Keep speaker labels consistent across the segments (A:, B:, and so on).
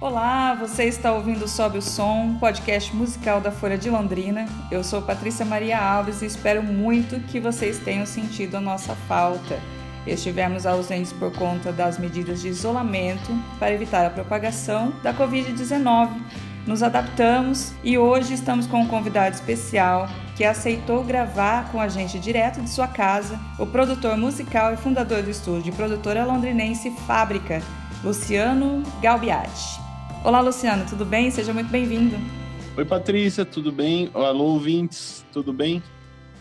A: Olá, você está ouvindo Sobe o Som, podcast musical da Folha de Londrina. Eu sou Patrícia Maria Alves e espero muito que vocês tenham sentido a nossa falta. Estivemos ausentes por conta das medidas de isolamento para evitar a propagação da Covid-19. Nos adaptamos e hoje estamos com um convidado especial que aceitou gravar com a gente direto de sua casa, o produtor musical e fundador do estúdio produtora londrinense Fábrica, Luciano Galbiati. Olá, Luciano, tudo bem? Seja muito bem-vindo.
B: Oi, Patrícia, tudo bem? Alô, ouvintes, tudo bem?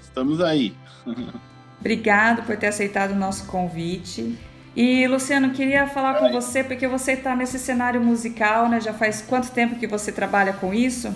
B: Estamos aí.
A: Obrigado por ter aceitado o nosso convite. E Luciano, queria falar com você porque você está nesse cenário musical, né? Já faz quanto tempo que você trabalha com isso?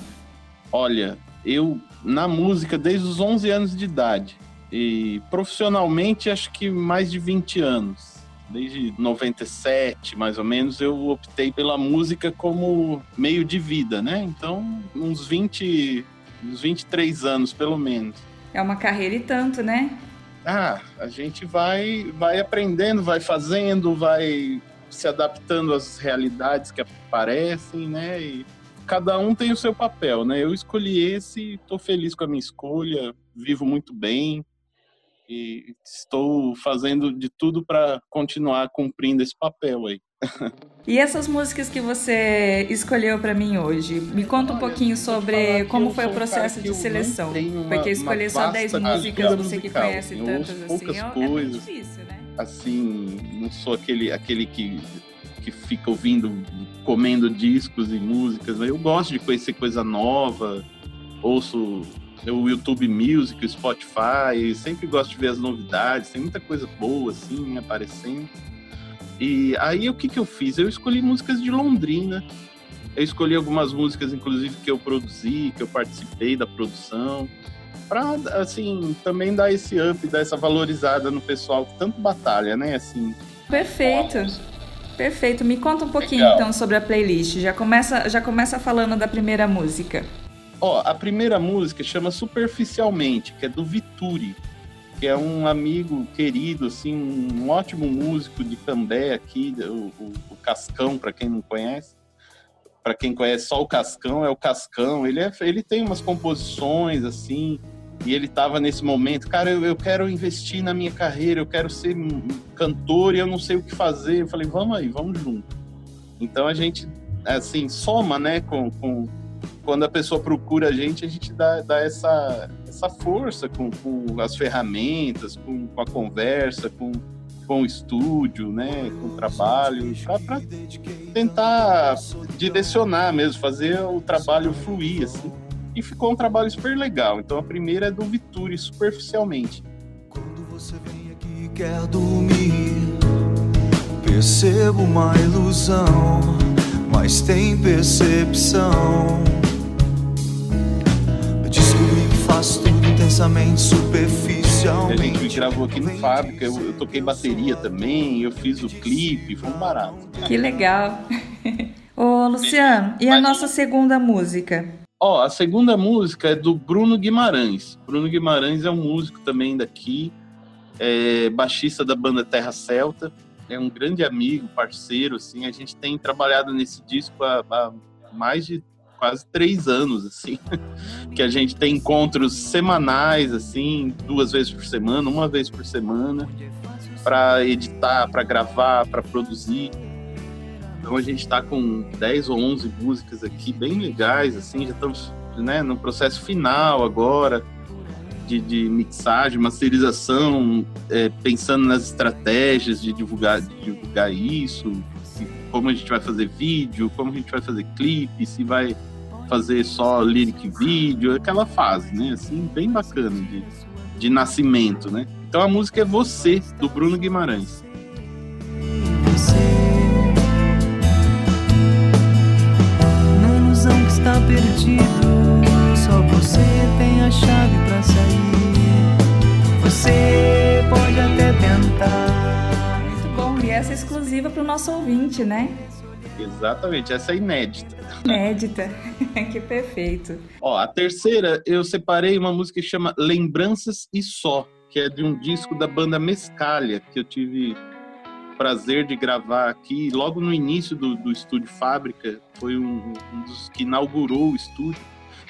B: Olha, eu na música desde os 11 anos de idade e profissionalmente acho que mais de 20 anos. Desde 97, mais ou menos, eu optei pela música como meio de vida, né? Então, uns 20, uns 23 anos pelo menos.
A: É uma carreira e tanto, né?
B: Ah, a gente vai, vai aprendendo, vai fazendo, vai se adaptando às realidades que aparecem, né? E cada um tem o seu papel, né? Eu escolhi esse, estou feliz com a minha escolha, vivo muito bem e estou fazendo de tudo para continuar cumprindo esse papel aí.
A: E essas músicas que você escolheu para mim hoje, me conta um pouquinho sobre como foi o processo de seleção. Uma, porque escolher só 10 músicas, você que conhece tantas assim,
B: poucas
A: é,
B: coisas,
A: é difícil, né?
B: Assim, não sou aquele, aquele que, que fica ouvindo, comendo discos e músicas, mas eu gosto de conhecer coisa nova, ouço o YouTube Music, o Spotify, sempre gosto de ver as novidades, tem muita coisa boa assim aparecendo. E aí o que, que eu fiz? Eu escolhi músicas de Londrina. Eu escolhi algumas músicas, inclusive, que eu produzi, que eu participei da produção, para assim também dar esse up, dar essa valorizada no pessoal que tanto batalha, né? Assim.
A: Perfeito. Perfeito. Me conta um pouquinho Legal. então sobre a playlist. Já começa, já começa falando da primeira música.
B: Ó, a primeira música chama Superficialmente, que é do Vituri que é um amigo querido, assim, um ótimo músico de Cambé aqui, o, o, o Cascão, para quem não conhece. Para quem conhece só o Cascão, é o Cascão. Ele, é, ele tem umas composições, assim, e ele estava nesse momento, cara, eu, eu, quero investir na minha carreira, eu quero ser cantor e eu não sei o que fazer. Eu falei, vamos aí, vamos junto. Então a gente, assim, soma, né, com, com quando a pessoa procura a gente, a gente dá, dá essa, essa força com, com as ferramentas, com, com, a conversa, com, com o estúdio, né, com o trabalho, para tentar direcionar mesmo, fazer o trabalho fluir, assim. E ficou um trabalho super legal. Então a primeira é do Vituri, superficialmente. Quando você vem aqui quer dormir, percebo uma ilusão, mas tem percepção faço tudo intensamente superficialmente. A gente gravou aqui no Fábrica, eu, eu, toquei bateria também, eu fiz o clipe, foi um barato.
A: Que legal. Ô, Luciano, e a nossa segunda música?
B: Ó, a segunda música é do Bruno Guimarães. Bruno Guimarães é um músico também daqui, é baixista da banda Terra Celta, é um grande amigo, parceiro, assim. A gente tem trabalhado nesse disco há, há mais de quase três anos, assim, que a gente tem encontros semanais, assim, duas vezes por semana, uma vez por semana, para editar, para gravar, para produzir. Então a gente está com 10 ou 11 músicas aqui bem legais, assim, já estamos né, no processo final agora de, de mixagem, masterização, é, pensando nas estratégias de divulgar, de divulgar isso, como a gente vai fazer vídeo, como a gente vai fazer clipe, se vai fazer só lyric vídeo, aquela fase, né? Assim, bem bacana de, de nascimento, né? Então a música é Você, do Bruno Guimarães. Que está perdido, só você tem a chave para sair.
A: Essa é exclusiva para o nosso ouvinte, né?
B: Exatamente, essa é inédita.
A: Inédita, que perfeito.
B: Ó, a terceira, eu separei uma música que chama Lembranças e Só, que é de um disco da banda Mescalha, que eu tive prazer de gravar aqui logo no início do, do estúdio Fábrica. Foi um, um dos que inaugurou o estúdio.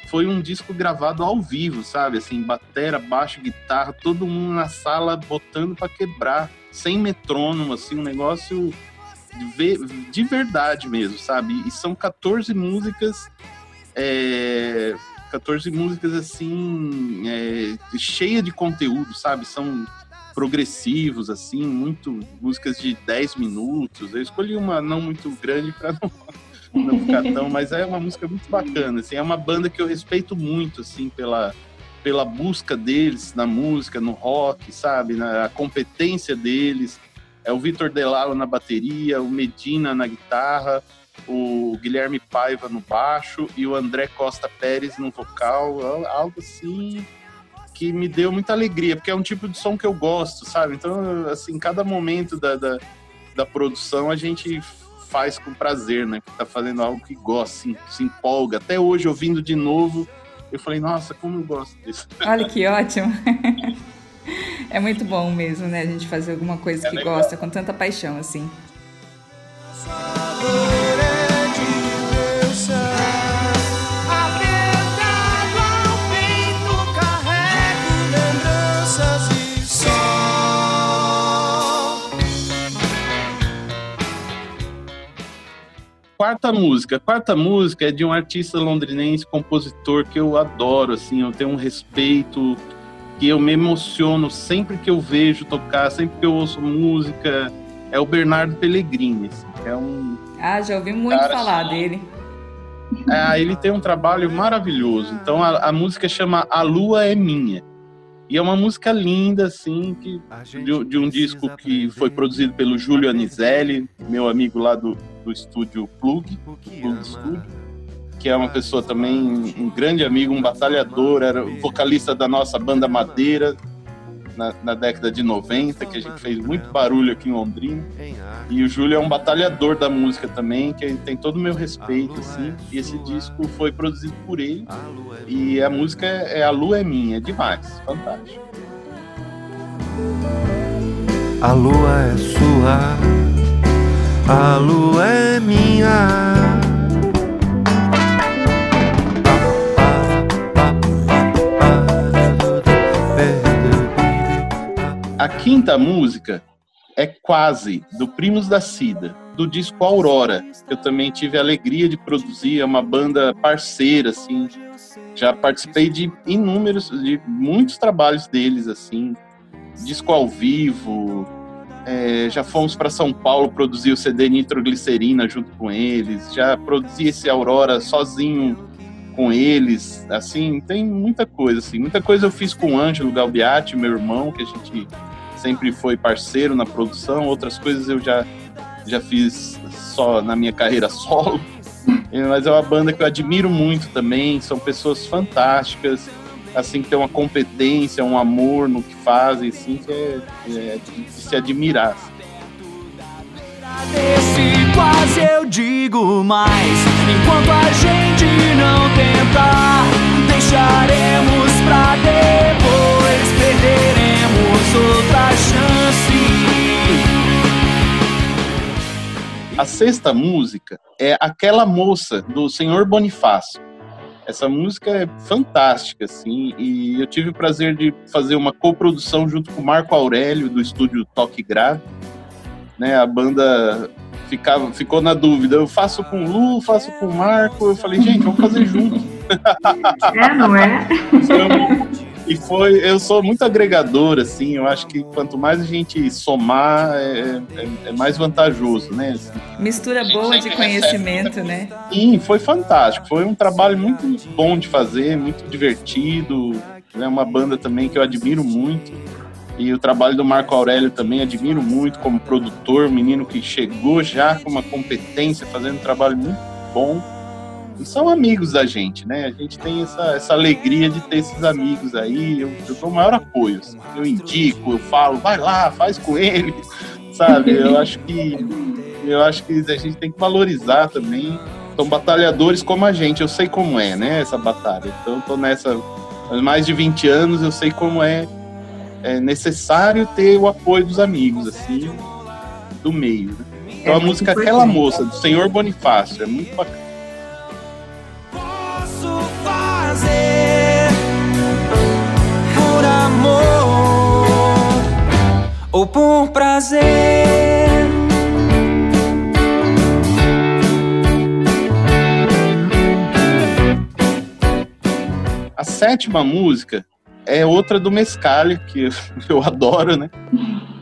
B: Foi um disco gravado ao vivo, sabe? Assim, batera, baixo, guitarra, todo mundo na sala botando para quebrar, sem metrônomo, assim, um negócio de, de verdade mesmo, sabe? E são 14 músicas, é, 14 músicas assim, é, cheia de conteúdo, sabe? São progressivos, assim, muito músicas de 10 minutos. Eu escolhi uma não muito grande para não, não ficar tão, mas é uma música muito bacana, assim, é uma banda que eu respeito muito, assim, pela pela busca deles na música, no rock, sabe, na competência deles, é o Vitor Delalo na bateria, o Medina na guitarra, o Guilherme Paiva no baixo e o André Costa Pérez no vocal, algo assim que me deu muita alegria, porque é um tipo de som que eu gosto, sabe? Então, assim, cada momento da, da, da produção a gente faz com prazer, né? Tá fazendo algo que gosta, se, se empolga. Até hoje, ouvindo de novo, eu falei, nossa, como eu gosto disso.
A: Olha que ótimo. É muito bom mesmo, né? A gente fazer alguma coisa é que legal. gosta com tanta paixão, assim.
B: Quarta música. A quarta música é de um artista londrinense, compositor que eu adoro, assim, eu tenho um respeito que eu me emociono sempre que eu vejo tocar, sempre que eu ouço música, é o Bernardo Pellegrini. Assim, é um.
A: Ah, já ouvi muito falar assim, dele.
B: É, ele tem um trabalho maravilhoso. Então a, a, música chama A Lua é Minha. E é uma música linda, assim, que, de, de um disco que foi produzido pelo Júlio Anizelli, meu amigo lá do, do estúdio Plug, Plug Studio que é uma pessoa também, um grande amigo, um batalhador, era vocalista da nossa banda Madeira na, na, década de 90, que a gente fez muito barulho aqui em Londrina. E o Júlio é um batalhador da música também, que tem todo o meu respeito, assim. E esse disco foi produzido por ele. E a música é A Lua é Minha, é demais, fantástico.
C: A lua é sua, a lua é minha.
B: A quinta música é Quase, do Primos da Cida, do disco Aurora, que eu também tive a alegria de produzir, é uma banda parceira, assim. Já participei de inúmeros, de muitos trabalhos deles, assim. Disco ao vivo, é, já fomos para São Paulo produzir o CD Nitroglicerina junto com eles, já produzi esse Aurora sozinho com eles, assim, tem muita coisa, assim, muita coisa eu fiz com o Ângelo Galbiati, meu irmão, que a gente sempre foi parceiro na produção, outras coisas eu já, já fiz só na minha carreira solo. Mas é uma banda que eu admiro muito também, são pessoas fantásticas, assim, que tem uma competência, um amor no que fazem, assim, que é, é de, se admirar. Assim.
C: Desse quase eu digo mais, enquanto a gente não tentar, deixaremos pra depois perder outra chance.
B: A sexta música é aquela moça do Senhor Bonifácio. Essa música é fantástica, assim, e eu tive o prazer de fazer uma coprodução junto com o Marco Aurélio, do estúdio Toque Grave. Né, a banda ficava, ficou na dúvida, eu faço com o Lu, faço com o Marco, eu falei, gente, vamos fazer junto.
A: É, não é?
B: E foi, eu sou muito agregador, assim, eu acho que quanto mais a gente somar, é, é, é mais vantajoso, né? Assim,
A: Mistura boa de conhecimento, né?
B: Sim, foi fantástico, foi um trabalho muito bom de fazer, muito divertido, é né? uma banda também que eu admiro muito. E o trabalho do Marco Aurélio também admiro muito como produtor, menino que chegou já com uma competência, fazendo um trabalho muito bom e são amigos da gente, né? A gente tem essa, essa alegria de ter esses amigos aí. Eu, eu dou o maior apoio. Assim. Eu indico, eu falo, vai lá, faz com ele, sabe? Eu acho que eu acho que a gente tem que valorizar também. São batalhadores como a gente, eu sei como é, né, essa batalha. Então, tô nessa há mais de 20 anos, eu sei como é, é necessário ter o apoio dos amigos, assim, do meio. Né? Então, é a música Aquela Moça, do Senhor Bonifácio, é muito bacana.
C: Por prazer.
B: A sétima música é outra do Mescalha, que eu adoro, né?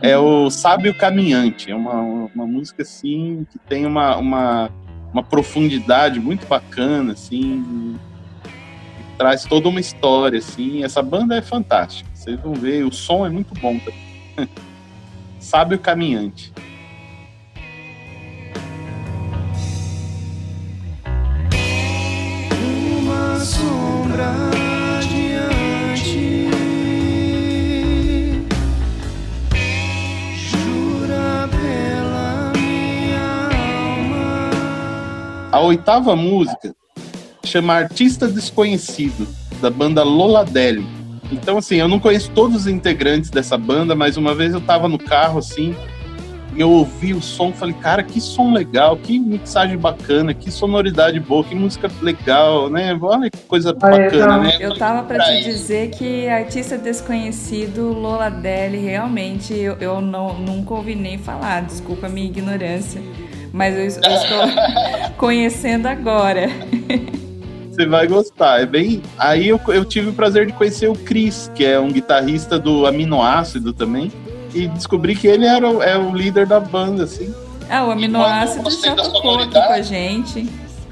B: É o Sábio Caminhante. É uma, uma música, assim, que tem uma, uma, uma profundidade muito bacana, assim, traz toda uma história, assim. Essa banda é fantástica. Vocês vão ver, o som é muito bom também. Sábio Caminhante. Uma sombra A oitava música chama Artista Desconhecido, da banda Loladelli. Então, assim, eu não conheço todos os integrantes dessa banda, mas uma vez eu tava no carro, assim, e eu ouvi o som, falei, cara, que som legal, que mixagem bacana, que sonoridade boa, que música legal, né? Olha que coisa Olha, bacana, né?
A: Eu tava para te dizer que artista desconhecido, Lola Deli, realmente eu, eu não, nunca ouvi nem falar, desculpa a minha ignorância mas eu, eu estou conhecendo agora.
B: Você vai gostar. É bem. Aí eu, eu tive o prazer de conhecer o Chris, que é um guitarrista do Aminoácido também, e descobri que ele era o, é o líder da banda, assim.
A: Ah, o Aminoácido já tocou aqui com a gente.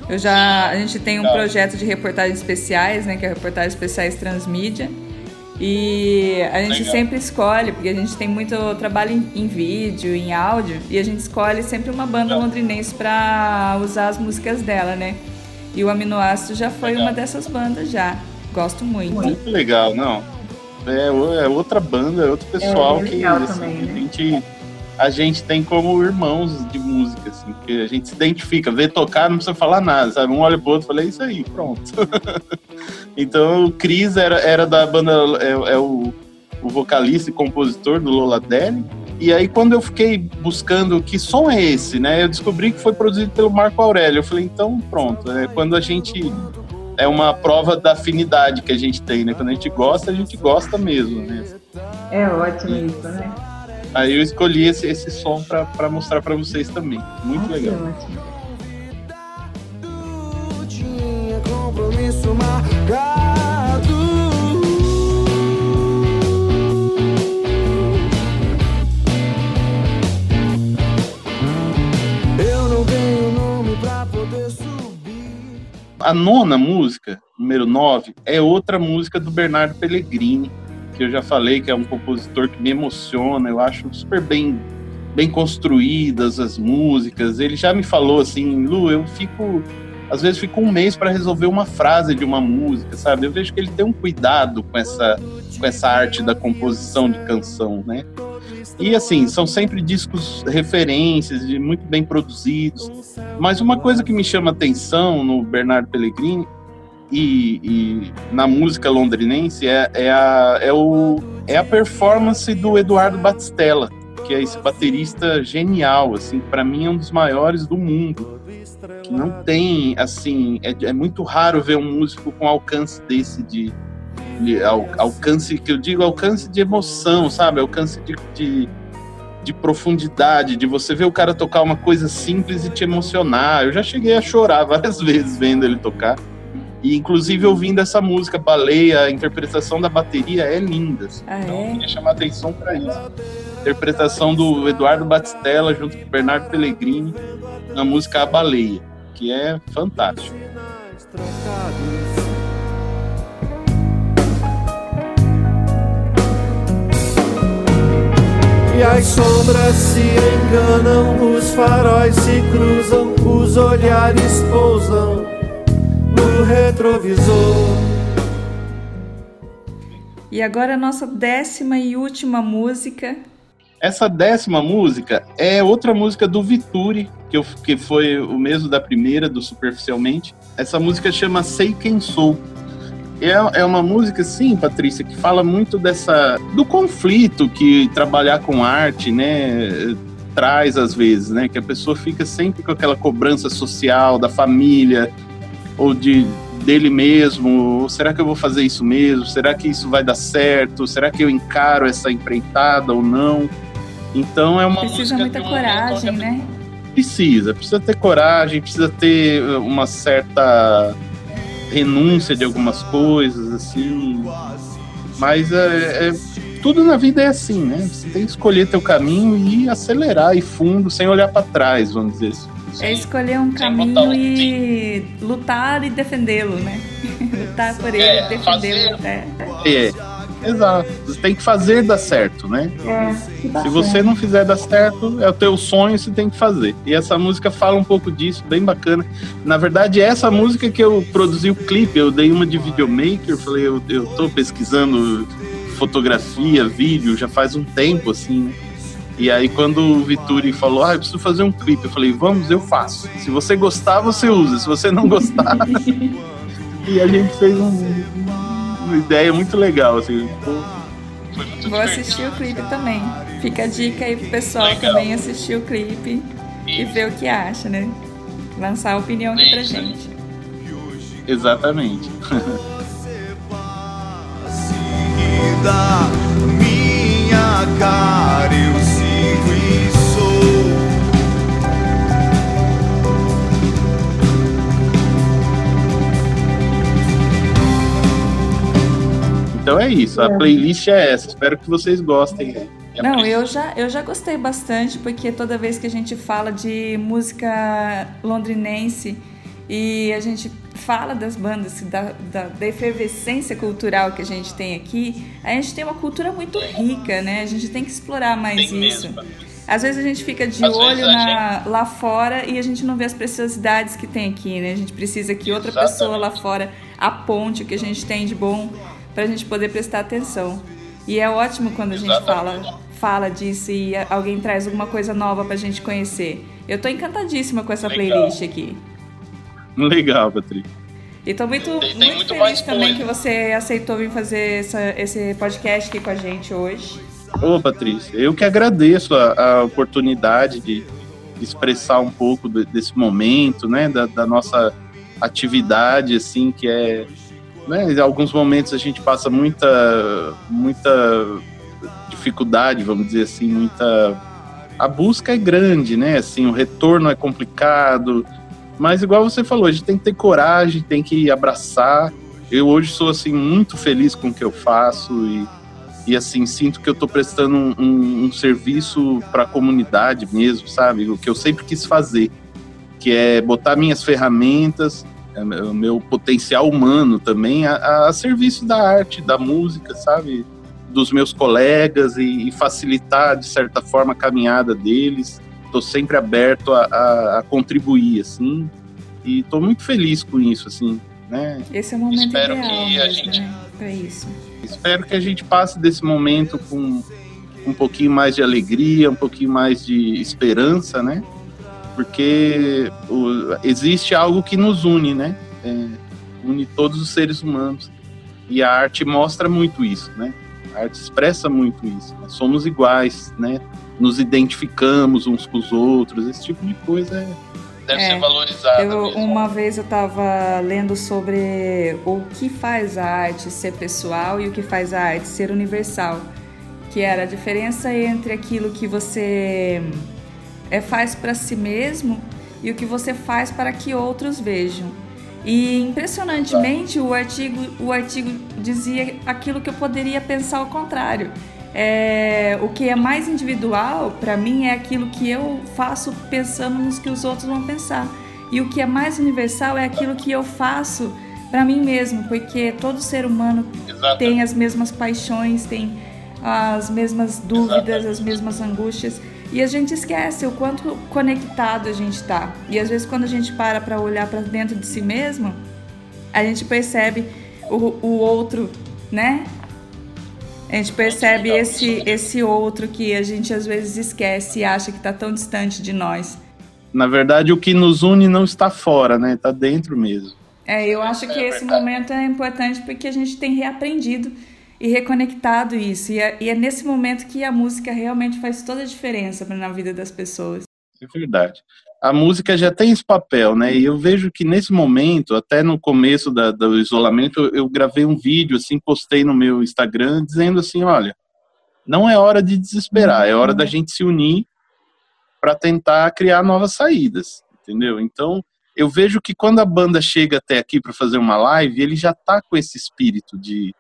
A: Eu já, a gente tem um projeto de reportagens especiais, né, que é reportagens especiais transmídia. E a gente Legal. sempre escolhe, porque a gente tem muito trabalho em, em, vídeo, em áudio, e a gente escolhe sempre uma banda Legal. londrinense para usar as músicas dela, né? E o Aminoácido já foi legal. uma dessas bandas já. Gosto muito.
B: Muito legal, não. É, é outra banda, é outro pessoal é, que assim, também, né? a gente a gente tem como irmãos de música, assim, que a gente se identifica, vê tocar, não precisa falar nada, sabe? Um olha pro outro e fala, é isso aí, pronto. então o Cris era, era da banda, é, é o, o, vocalista e compositor do Lola Deli. E aí, quando eu fiquei buscando que som é esse, né? Eu descobri que foi produzido pelo Marco Aurélio. Eu falei, então pronto. É quando a gente. É uma prova da afinidade que a gente tem, né? Quando a gente gosta, a gente gosta mesmo, né?
D: É ótimo isso, né?
B: Aí eu escolhi esse, esse som para mostrar para vocês também. Muito legal. Ótimo. A nona música, número 9, é outra música do Bernardo Pellegrini, que eu já falei que é um compositor que me emociona, eu acho super bem bem construídas as músicas. Ele já me falou assim, Lu, eu fico às vezes fico um mês para resolver uma frase de uma música, sabe? Eu vejo que ele tem um cuidado com essa com essa arte da composição de canção, né? E assim, são sempre discos referências, muito bem produzidos. Mas uma coisa que me chama atenção no Bernardo Pellegrini e, e na música londrinense é, é, a, é, o, é a performance do Eduardo Batistella, que é esse baterista genial, assim, para mim é um dos maiores do mundo. Que não tem, assim, é, é muito raro ver um músico com alcance desse de, de al, alcance que eu digo alcance de emoção, sabe? Alcance de, de, de, profundidade, de você ver o cara tocar uma coisa simples e te emocionar. Eu já cheguei a chorar várias vezes vendo ele tocar. E inclusive ouvindo essa música, Baleia, a interpretação da bateria é linda. Assim. Ah, então, é? eu queria chamar atenção para isso. Interpretação do Eduardo Batistella junto com o Bernardo Pellegrini na música A Baleia, que é fantástico.
C: E as sombras se enganam, os faróis se cruzam, os olhares pousam no retrovisor.
A: E agora a nossa décima e última música
B: Essa décima música é outra música do Vituri, que, eu, que foi o mesmo da primeira, do Superficialmente. Essa música chama Sei Quem Sou. É, é uma música, sim, Patrícia, que fala muito dessa do conflito que trabalhar com arte, né, traz às vezes, né, que a pessoa fica sempre com aquela cobrança social da família ou de dele mesmo, será que eu vou fazer isso mesmo? Será que isso vai dar certo? Será que eu encaro essa empreitada ou não? Então é uma
A: precisa muita coragem, né?
B: Precisa, precisa ter coragem, precisa ter uma certa renúncia de algumas coisas, assim. Mas é, é, tudo na vida é assim, né? Você tem que escolher teu caminho e acelerar e fundo, sem olhar para trás, vamos dizer assim.
A: É escolher um caminho e lutar e defendê-lo, né? lutar por ele, é, defendê-lo até.
B: É, exato. Você tem que fazer dar certo, né? É, Se você não fizer dar certo, é o teu sonho, você tem que fazer. E essa música fala um pouco disso, bem bacana. Na verdade, é essa música que eu produzi o clipe, eu dei uma de videomaker, falei, eu, eu tô pesquisando fotografia, vídeo, já faz um tempo, assim, né? E aí, quando o Vituri falou, ah, eu preciso fazer um clipe, eu falei, vamos, eu faço. Se você gostar, você usa. Se você não gostar. e a gente fez um, uma ideia muito legal, assim.
A: Foi muito Vou assistir o clipe também. Fica a dica aí pro pessoal legal. também assistir o clipe Isso. e ver o que acha, né? Lançar a opinião aqui pra gente.
B: Exatamente.
C: minha cara, eu
B: Então é isso, a é. playlist é essa. Espero que vocês gostem.
A: Não, eu já, eu já gostei bastante, porque toda vez que a gente fala de música londrinense e a gente fala das bandas, da, da, da, efervescência cultural que a gente tem aqui, a gente tem uma cultura muito rica, né? A gente tem que explorar mais tem isso. Mesmo. Às vezes a gente fica de Às olho na, lá fora e a gente não vê as preciosidades que tem aqui, né? A gente precisa que outra Exatamente. pessoa lá fora aponte o que a gente tem de bom para a gente poder prestar atenção. E é ótimo quando a gente fala, fala disso e alguém traz alguma coisa nova para a gente conhecer. Eu estou encantadíssima com essa Legal. playlist aqui.
B: Legal, Patrícia.
A: E estou muito, tem, tem muito, muito, feliz também que você aceitou vir fazer essa, esse podcast aqui com a gente hoje.
B: Ô, Patrícia, eu que agradeço a, a oportunidade de expressar um pouco desse momento, né, da, da nossa atividade, assim, que é né, em alguns momentos a gente passa muita, muita dificuldade, vamos dizer assim, muita. A busca é grande, né? Assim, o retorno é complicado, mas igual você falou, a gente tem que ter coragem, tem que abraçar. Eu hoje sou assim muito feliz com o que eu faço e, e assim sinto que eu estou prestando um, um, um serviço para a comunidade mesmo, sabe? O que eu sempre quis fazer, que é botar minhas ferramentas o meu potencial humano também a, a, serviço da arte, da música, sabe? Dos meus colegas e, e facilitar, de certa forma, a caminhada deles. Estou sempre aberto a, a, a, contribuir, assim, e estou muito feliz com isso, assim, né?
A: Esse é o momento Espero ideal que a gente... né? para isso.
B: Espero que a gente passe desse momento com um pouquinho mais de alegria, um pouquinho mais de esperança, né? Porque o, existe algo que nos une, né? É, une todos os seres humanos. E a arte mostra muito isso, né? A arte expressa muito isso. Né? Somos iguais, né? Nos identificamos uns com os outros, esse tipo de coisa é, deve é, ser valorizado.
A: Eu, uma vez eu estava lendo sobre o que faz a arte ser pessoal e o que faz a arte ser universal, que era a diferença entre aquilo que você é, faz para si mesmo e o que você faz para que outros vejam. E impressionantemente o artigo, o artigo dizia aquilo que eu poderia pensar ao contrário. É, o que é mais individual para mim é aquilo que eu faço pensando nos que os outros vão pensar. E o que é mais universal é aquilo que eu faço para mim mesmo, porque todo ser humano Exato. tem as mesmas paixões, tem as mesmas dúvidas, Exato. as mesmas angústias. E a gente esquece o quanto conectado a gente está. E às vezes quando a gente para para olhar para dentro de si mesmo, a gente percebe o, o outro, né? A gente percebe esse, esse outro que a gente às vezes esquece e acha que está tão distante de nós.
B: Na verdade, o que nos une não está fora, né? Está dentro mesmo.
A: É, eu acho que esse momento é importante porque a gente tem reaprendido e reconectado isso. E é, e é nesse momento que a música realmente faz toda a diferença na vida das pessoas.
B: É verdade. A música já tem esse papel, né? E eu vejo que nesse momento, até no começo da, do isolamento, eu, gravei um vídeo, assim, postei no meu Instagram, dizendo assim: olha, não é hora de desesperar, é hora da gente se unir para tentar criar novas saídas, entendeu? Então, eu vejo que quando a banda chega até aqui para fazer uma live, ele já tá com esse espírito de,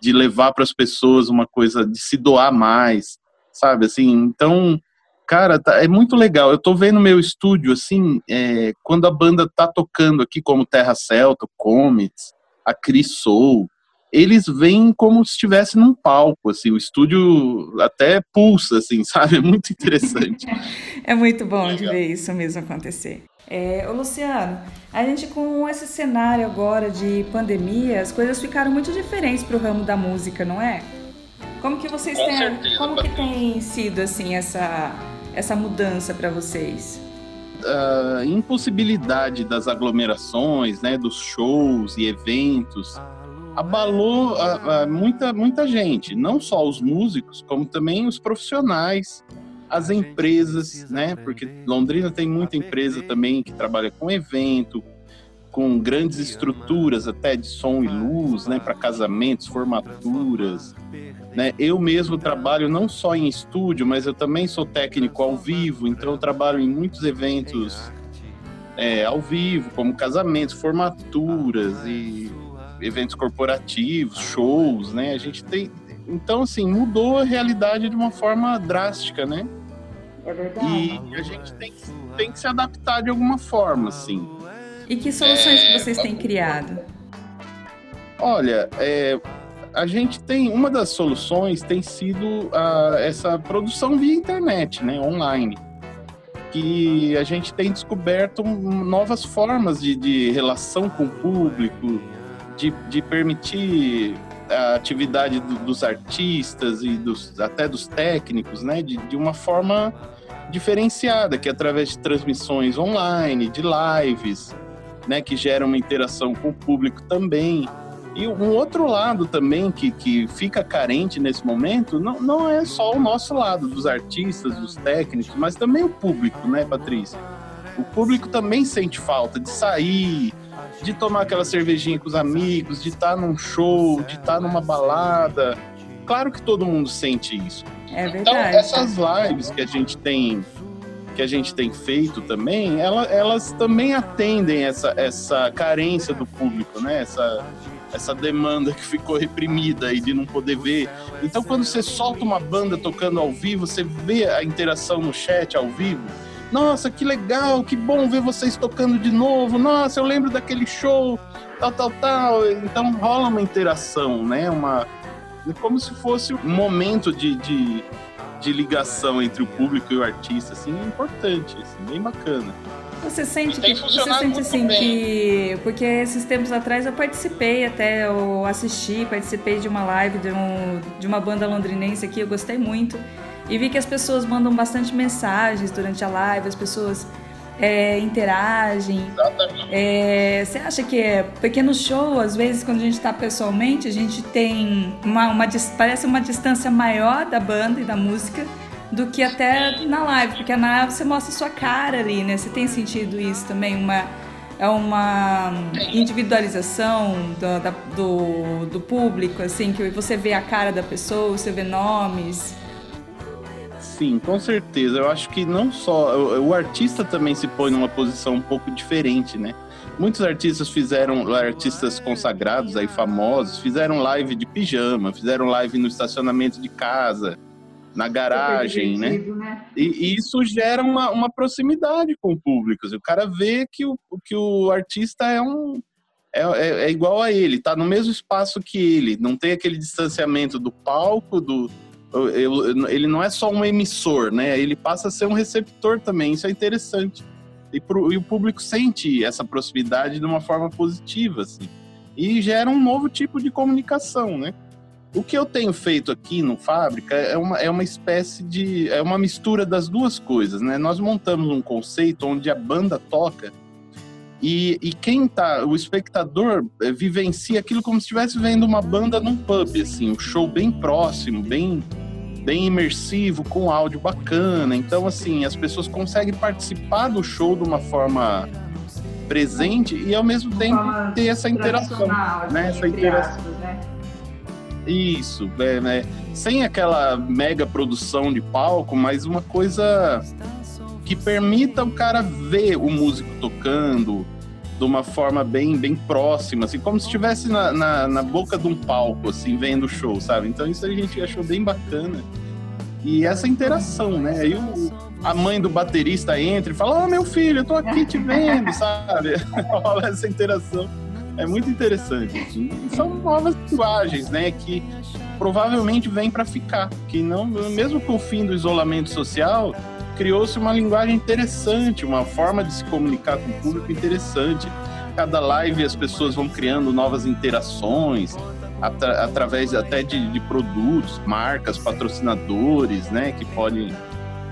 B: de levar para as pessoas uma coisa, de se doar mais, sabe? Assim, então, cara, tá, é muito legal. Eu tô vendo meu estúdio, assim, é, quando a banda tá tocando aqui, como Terra Celta, Comets, a Chris Soul, eles vêm como se estivesse num palco, assim, o estúdio até pulsa, assim, sabe? É muito interessante.
A: é muito bom legal. de ver isso mesmo acontecer. É, ô Luciano, a gente com esse cenário agora de pandemia, as coisas ficaram muito diferentes para o ramo da música, não é? Como que vocês
B: com
A: têm,
B: certeza,
A: como que tem sido assim essa essa mudança para vocês?
B: A impossibilidade das aglomerações, né, dos shows e eventos, abalou a, a muita muita gente, não só os músicos, como também os profissionais as empresas, né? Porque Londrina tem muita empresa também que trabalha com evento, com grandes estruturas até de som e luz, né, para casamentos, formaturas, né? Eu mesmo trabalho não só em estúdio, mas eu também sou técnico ao vivo, então eu trabalho em muitos eventos é, ao vivo, como casamentos, formaturas e eventos corporativos, shows, né? A gente tem então assim mudou a realidade de uma forma drástica, né?
D: É verdade.
B: E a gente tem, tem que se adaptar de alguma forma, assim.
A: E que soluções é, que vocês têm criado?
B: Olha, é, a gente tem uma das soluções tem sido essa produção via internet, né, online, que a gente tem descoberto novas formas de, de relação com o público, de, de permitir a atividade do, dos artistas e dos, até dos técnicos, né, de, de uma forma diferenciada, que é através de transmissões online, de lives, né, que geram uma interação com o público também. E um outro lado também que, que fica carente nesse momento não, não é só o nosso lado, dos artistas, dos técnicos, mas também o público, né, Patrícia? O público também sente falta de sair, de tomar aquela cervejinha com os amigos, de estar num show, de estar numa balada. Claro que todo mundo sente isso.
A: É
B: então,
A: verdade.
B: Então, essas lives que a gente tem que a gente tem feito também, ela, elas também atendem essa, essa carência do público, né? Essa, essa demanda que ficou reprimida aí de não poder ver. Então, quando você solta uma banda tocando ao vivo, você vê a interação no chat ao vivo. Nossa, que legal, que bom ver vocês tocando de novo. Nossa, eu lembro daquele show, tal, tal, tal. Então rola uma interação, né? Uma, como se fosse um momento de, de, de ligação entre o público e o artista, assim, importante, assim, bem bacana.
A: Você sente que você sente assim bem. que porque esses tempos atrás eu participei até eu assisti, participei de uma live de, um, de uma banda londrinense aqui, eu gostei muito e vi que as pessoas mandam bastante mensagens durante a live, as pessoas é, interagem.
B: Exatamente.
A: É, você acha que é pequeno show, às vezes, quando a gente está pessoalmente, a gente tem uma, uma, parece uma distância maior da banda e da música do que até na live, porque na live você mostra sua cara ali, né? Você tem sentido isso também? Uma, é uma individualização do, da, do, do público, assim, que você vê a cara da pessoa, você vê nomes.
B: Sim, com certeza. Eu acho que não só. O, o, artista também se põe numa posição um pouco diferente, né? Muitos artistas fizeram, artistas consagrados aí, famosos, fizeram live de pijama, fizeram live no estacionamento de casa, na garagem, né? né? E, e, isso gera uma, uma proximidade com o público. O cara vê que o, que o artista é um. É, é, é igual a ele, tá no mesmo espaço que ele, não tem aquele distanciamento do palco, do, eu, ele não é só um emissor, né? Ele passa a ser um receptor também. Isso é interessante. E, pro, e, o público sente essa proximidade de uma forma positiva, assim. E gera um novo tipo de comunicação, né? O que eu tenho feito aqui no Fábrica é uma, é uma espécie de. é uma mistura das duas coisas, né? Nós montamos um conceito onde a banda toca e, e quem tá, o espectador é, vivencia aquilo como se estivesse vendo uma banda num pub, assim, um show bem próximo, bem bem imersivo, com áudio bacana. Então, assim, as pessoas conseguem participar do show de uma forma presente e ao mesmo tempo ter essa interação, né? Essa interação. né? Isso, é, né? sem aquela mega produção de palco, mas uma coisa que permita o cara ver o músico tocando de uma forma bem, bem próxima, assim, como se estivesse na, na, na, boca de um palco, assim, vendo o show, sabe? Então isso a gente achou bem bacana. E essa interação, né? Aí o, a mãe do baterista entra e fala, oh, meu filho, eu tô aqui te vendo, sabe? Rola essa interação. É muito interessante. Assim. São novas linguagens, né? Que provavelmente vêm para ficar. Que não, mesmo com o fim do isolamento social, criou-se uma linguagem interessante, uma forma de se comunicar com o público interessante. Cada live as pessoas vão criando novas interações, atra através até de, de, produtos, marcas, patrocinadores, né, que podem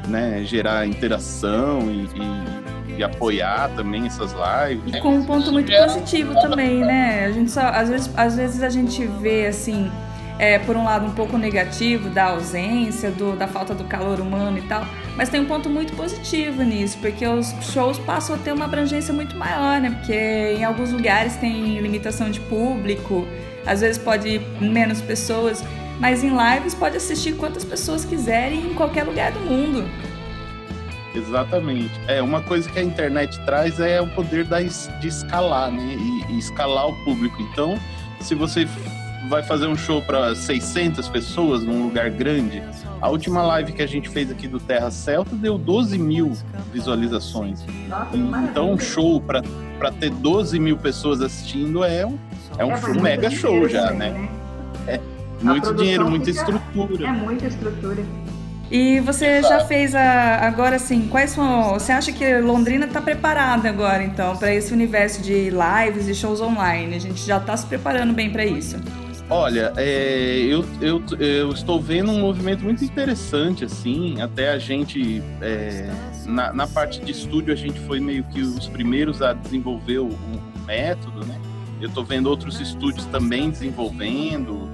B: né, gerar interação e, e, e, apoiar também essas lives.
A: Com um ponto muito positivo também, né? A gente só, às vezes, às vezes a gente vê assim é, por um lado, um pouco negativo da ausência, do, da falta do calor humano e tal, mas tem um ponto muito positivo nisso, porque os shows passam a ter uma abrangência muito maior, né? Porque em alguns lugares tem limitação de público, às vezes pode ir menos pessoas, mas em lives pode assistir quantas pessoas quiserem em qualquer lugar do mundo.
B: Exatamente. É, uma coisa que a internet traz é o poder da, de escalar, né? E, e escalar o público. Então, se você vai fazer um show para 600 pessoas num lugar grande. A última live que a gente fez aqui do Terra Celta deu 12 mil visualizações. então, um show para ter 12 mil pessoas assistindo é um, é um, é, mega show já, né? né? É muito dinheiro, muita estrutura.
D: É muita estrutura.
A: E você Exato. já fez a, agora assim, quais são. Você acha que Londrina está preparada agora então para esse universo de lives e shows online? A gente já está se preparando bem para isso?
B: Olha, é, eu, eu, eu, estou vendo um movimento muito interessante, assim, até a gente, é, na, na, parte de estúdio, a gente foi meio que os primeiros a desenvolver o, o método, né? Eu estou vendo outros estúdios também desenvolvendo,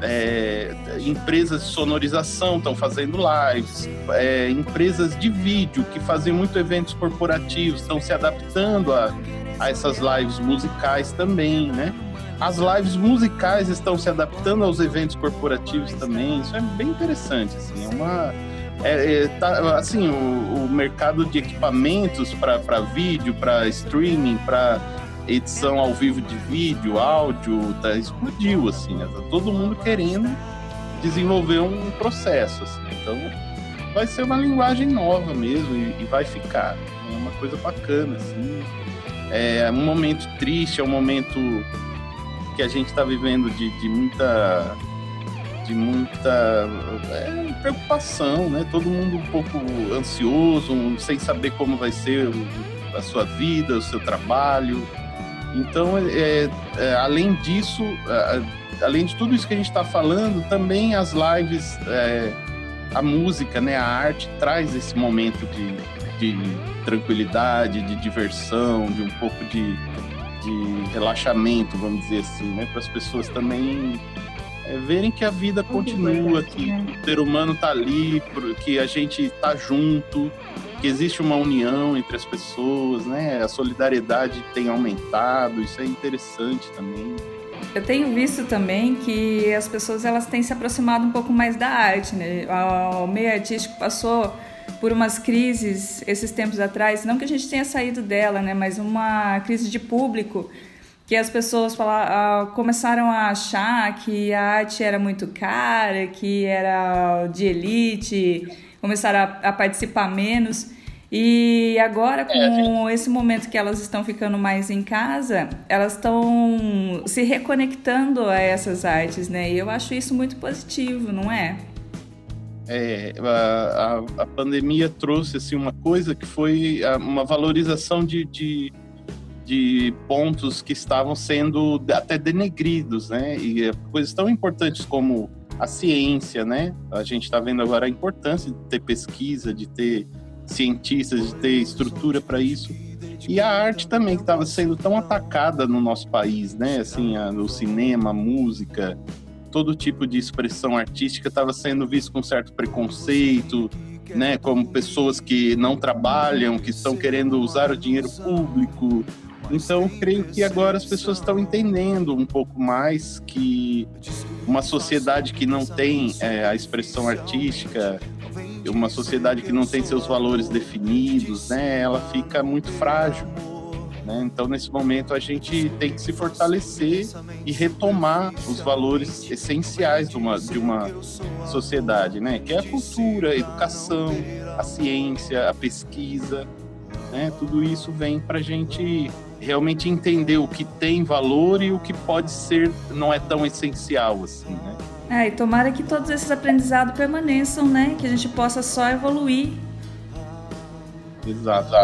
B: é, empresas de sonorização estão fazendo lives, é, empresas de vídeo que fazem muito eventos corporativos estão se adaptando a, a essas lives musicais também, né? As lives musicais estão se adaptando aos eventos corporativos também. Isso é bem interessante, assim, é uma é, é, tá, assim, o, o, mercado de equipamentos para vídeo, para streaming, para edição ao vivo de vídeo, áudio, tá, explodiu, assim, né? Tá todo mundo querendo desenvolver um processo, assim. Então, vai ser uma linguagem nova mesmo e, e vai ficar. É uma coisa bacana, assim. É um momento triste, é um momento que a gente está vivendo de, de, muita de muita é, preocupação, né? Todo mundo um pouco ansioso, sem saber como vai ser a sua vida, o seu trabalho. Então, é, é, é além disso, além de tudo isso que a gente está falando, também as lives, é, a música, né, a arte traz esse momento de, de tranquilidade, de diversão, de um pouco de de relaxamento, vamos dizer assim, né? Para as pessoas também é, verem que a vida continua, que né? o ser humano está ali, que a gente está junto, que existe uma união entre as pessoas, né? A solidariedade tem aumentado, isso é interessante também.
A: Eu tenho visto também que as pessoas elas têm se aproximado um pouco mais da arte, né? O meio artístico passou por umas crises esses tempos atrás, não que a gente tenha saído dela, né, mas uma crise de público que as pessoas falar, uh, começaram a achar que a arte era muito cara, que era de elite, começaram a, a participar menos. E agora, com é, esse momento que elas estão ficando mais em casa, elas estão se reconectando a essas artes, né? E eu acho isso muito positivo, não é?
B: É, a, a, pandemia trouxe assim uma coisa que foi uma valorização de, de, de pontos que estavam sendo até denegridos, né? E coisas tão importantes como a ciência, né? A gente está vendo agora a importância de ter pesquisa, de ter cientistas, de ter estrutura para isso. E a arte também, que estava sendo tão atacada no nosso país, né? Assim, a, o cinema, a música, todo tipo de expressão artística estava sendo visto com certo preconceito, né? Como pessoas que não trabalham, que estão querendo usar o dinheiro público. Então, creio que agora as pessoas estão entendendo um pouco mais que uma sociedade que não tem é, a expressão artística, uma sociedade que não tem seus valores definidos, né, ela fica muito frágil. Né? Então, nesse momento, a gente tem que se fortalecer e retomar os valores essenciais de uma, de uma sociedade, né? que é a cultura, a educação, a ciência, a pesquisa. Né? Tudo isso vem para a gente realmente entender o que tem valor e o que pode ser não é tão essencial assim, né?
A: É, e tomara que todos esses aprendizados permaneçam, né? Que a gente possa só evoluir.
B: Exato.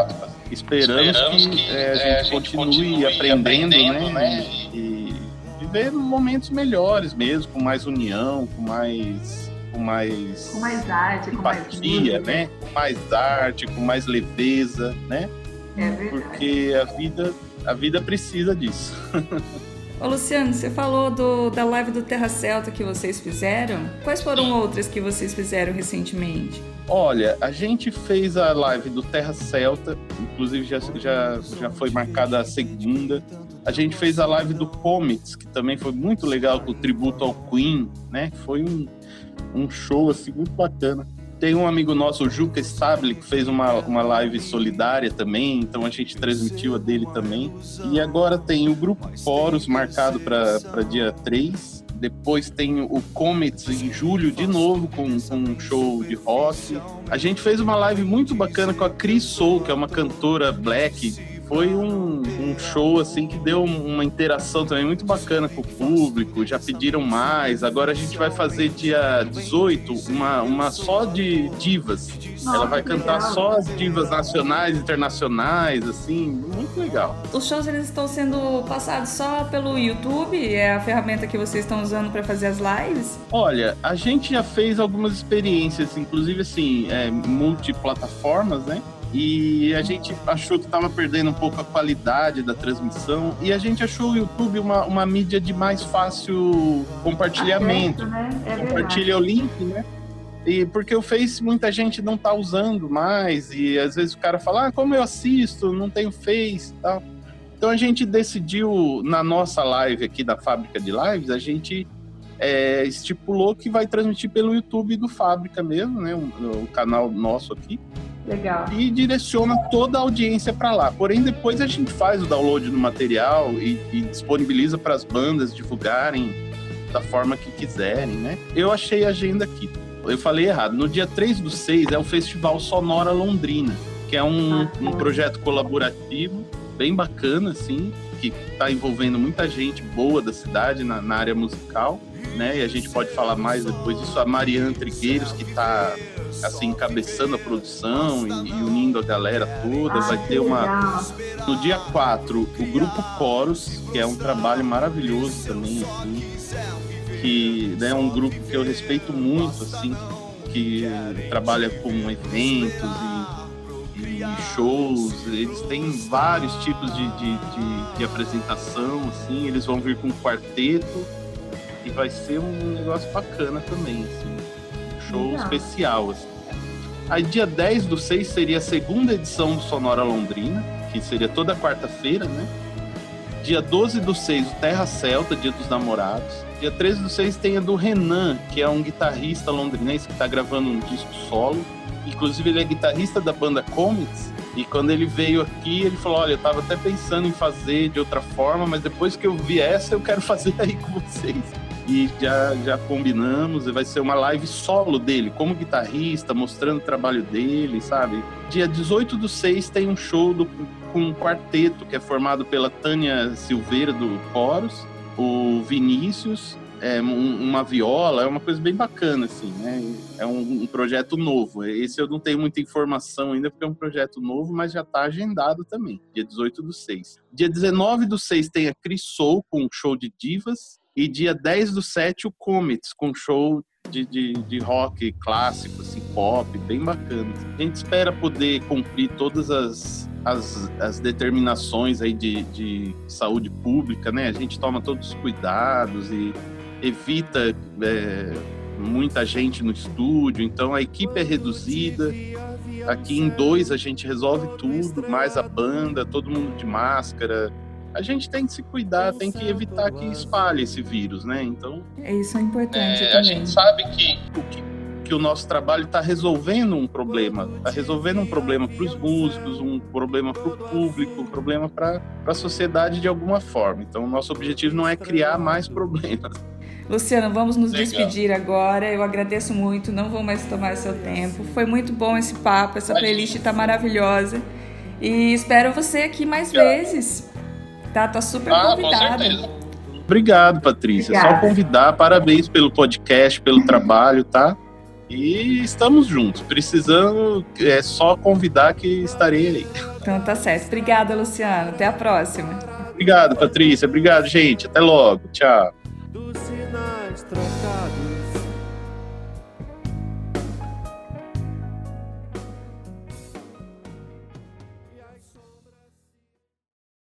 B: Esperamos, Esperamos que, que é, a, gente é, a, gente continue, continue aprendendo, aprendendo, né? né? E, e viver momentos melhores mesmo, com mais união, com mais com mais
D: com mais arte,
B: empatia,
D: com mais
B: né? Com mais arte, com mais leveza, né?
D: É verdade.
B: Porque a vida a vida precisa disso.
A: Ô Luciano, você falou do, da live do Terra Celta que vocês fizeram. Quais foram outras que vocês fizeram recentemente?
B: Olha, a gente fez a live do Terra Celta, inclusive já, já, já foi marcada a segunda. A gente fez a live do Comets, que também foi muito legal, com o tributo ao Queen, né? Foi um, um show assim muito bacana. Tem um amigo nosso, o Juca Stable, que fez uma, uma live solidária também, então a gente transmitiu a dele também. E agora tem o Grupo Poros marcado para dia 3. Depois tem o Comets em julho de novo com, com um show de rock. A gente fez uma live muito bacana com a Chris Soul, que é uma cantora black foi um, um, show assim que deu uma interação também muito bacana com o público. Já pediram mais. Agora a gente vai fazer dia 18 uma, uma só de divas. Nossa, Ela vai cantar legal. só as divas nacionais, internacionais, assim, muito legal.
A: Os shows eles estão sendo passados só pelo YouTube? É a ferramenta que vocês estão usando para fazer as lives?
B: Olha, a gente já fez algumas experiências, inclusive assim, é, multiplataformas, né? E a gente achou que estava perdendo um pouco a qualidade da transmissão e a gente achou o YouTube uma, uma mídia de mais fácil compartilhamento.
D: Acesso, né? é
B: Compartilha o link, né? E porque o Face muita gente não está usando mais e às vezes o cara fala, ah, como eu assisto, não tenho Face tal. Então a gente decidiu na nossa live aqui da fábrica de lives, a gente é, estipulou que vai transmitir pelo YouTube do Fábrica mesmo, né? O, o canal nosso aqui.
D: Legal.
B: E direciona toda a audiência para lá. Porém, depois a gente faz o download do material e, e disponibiliza para as bandas divulgarem da forma que quiserem, né? Eu achei a agenda aqui. Eu falei errado. No dia 3 do 6 é o Festival Sonora Londrina, que é um, ah, um projeto colaborativo bem bacana, assim, que está envolvendo muita gente boa da cidade na, na, área musical, né? E a gente pode falar mais depois disso. A Mariana Trigueiros, que está assim, encabeçando a produção e, e, unindo a galera toda. Vai ter uma. No dia 4, o grupo Coros, que é um trabalho maravilhoso também, assim, que né, é um grupo que eu respeito muito, assim, que trabalha com eventos e, e shows. Eles têm vários tipos de, de, de, de apresentação, assim, eles vão vir com quarteto e vai ser um negócio bacana também, assim show Legal. especial. Assim. Aí dia 10 do 6 seria a segunda edição do Sonora Londrina, que seria toda quarta-feira, né? Dia 12 do 6, o Terra Celta, Dia dos Namorados. Dia 13 do 6 tem a do Renan, que é um guitarrista londrinense que está gravando um disco solo. Inclusive, ele é guitarrista da banda Comets. E quando ele veio aqui, ele falou: Olha, eu tava até pensando em fazer de outra forma, mas depois que eu vi essa, eu quero fazer aí com vocês e já, já combinamos, vai ser uma live solo dele, como guitarrista, mostrando o trabalho dele, sabe? Dia 18 do 6 tem um show do, com um quarteto que é formado pela Tânia Silveira do Coros, o Vinícius é, um, uma viola, é uma coisa bem bacana, assim, né? É um, um, projeto novo. Esse eu não tenho muita informação ainda, porque é um projeto novo, mas já está agendado também, dia 18 do 6. Dia 19 do 6 tem a Cris Soul com um show de divas, e dia 10 do 7 o Comets com show de, de, de, rock clássico, assim, pop, bem bacana. A gente espera poder cumprir todas as, as, as determinações aí de, de saúde pública, né? A gente toma todos os cuidados e evita é, muita gente no estúdio, então a equipe é reduzida. Aqui em dois a gente resolve tudo, mais a banda, todo mundo de máscara. A gente tem que se cuidar, tem que evitar que espalhe esse vírus, né? Então.
A: Isso é importante
B: é,
A: também.
B: A gente sabe que o que, que o nosso trabalho está resolvendo um problema, está resolvendo um problema para os músicos, um problema para o público, um problema para a sociedade de alguma forma. Então, o nosso objetivo não é criar mais problemas.
A: Luciano, vamos nos Legal. despedir agora. Eu agradeço muito, não vou mais tomar seu tempo. Foi muito bom esse papo, essa playlist está maravilhosa. E espero você aqui mais Obrigado. vezes. Tá, tá super ah, convidado.
B: Obrigado, Patrícia. Obrigada. Só convidar. Parabéns pelo podcast, pelo trabalho, tá? E estamos juntos. Precisando, é só convidar que estarei aí.
A: Então tá certo. Obrigada, Luciano. Até a próxima.
B: Obrigado, Patrícia. Obrigado, gente. Até logo. Tchau.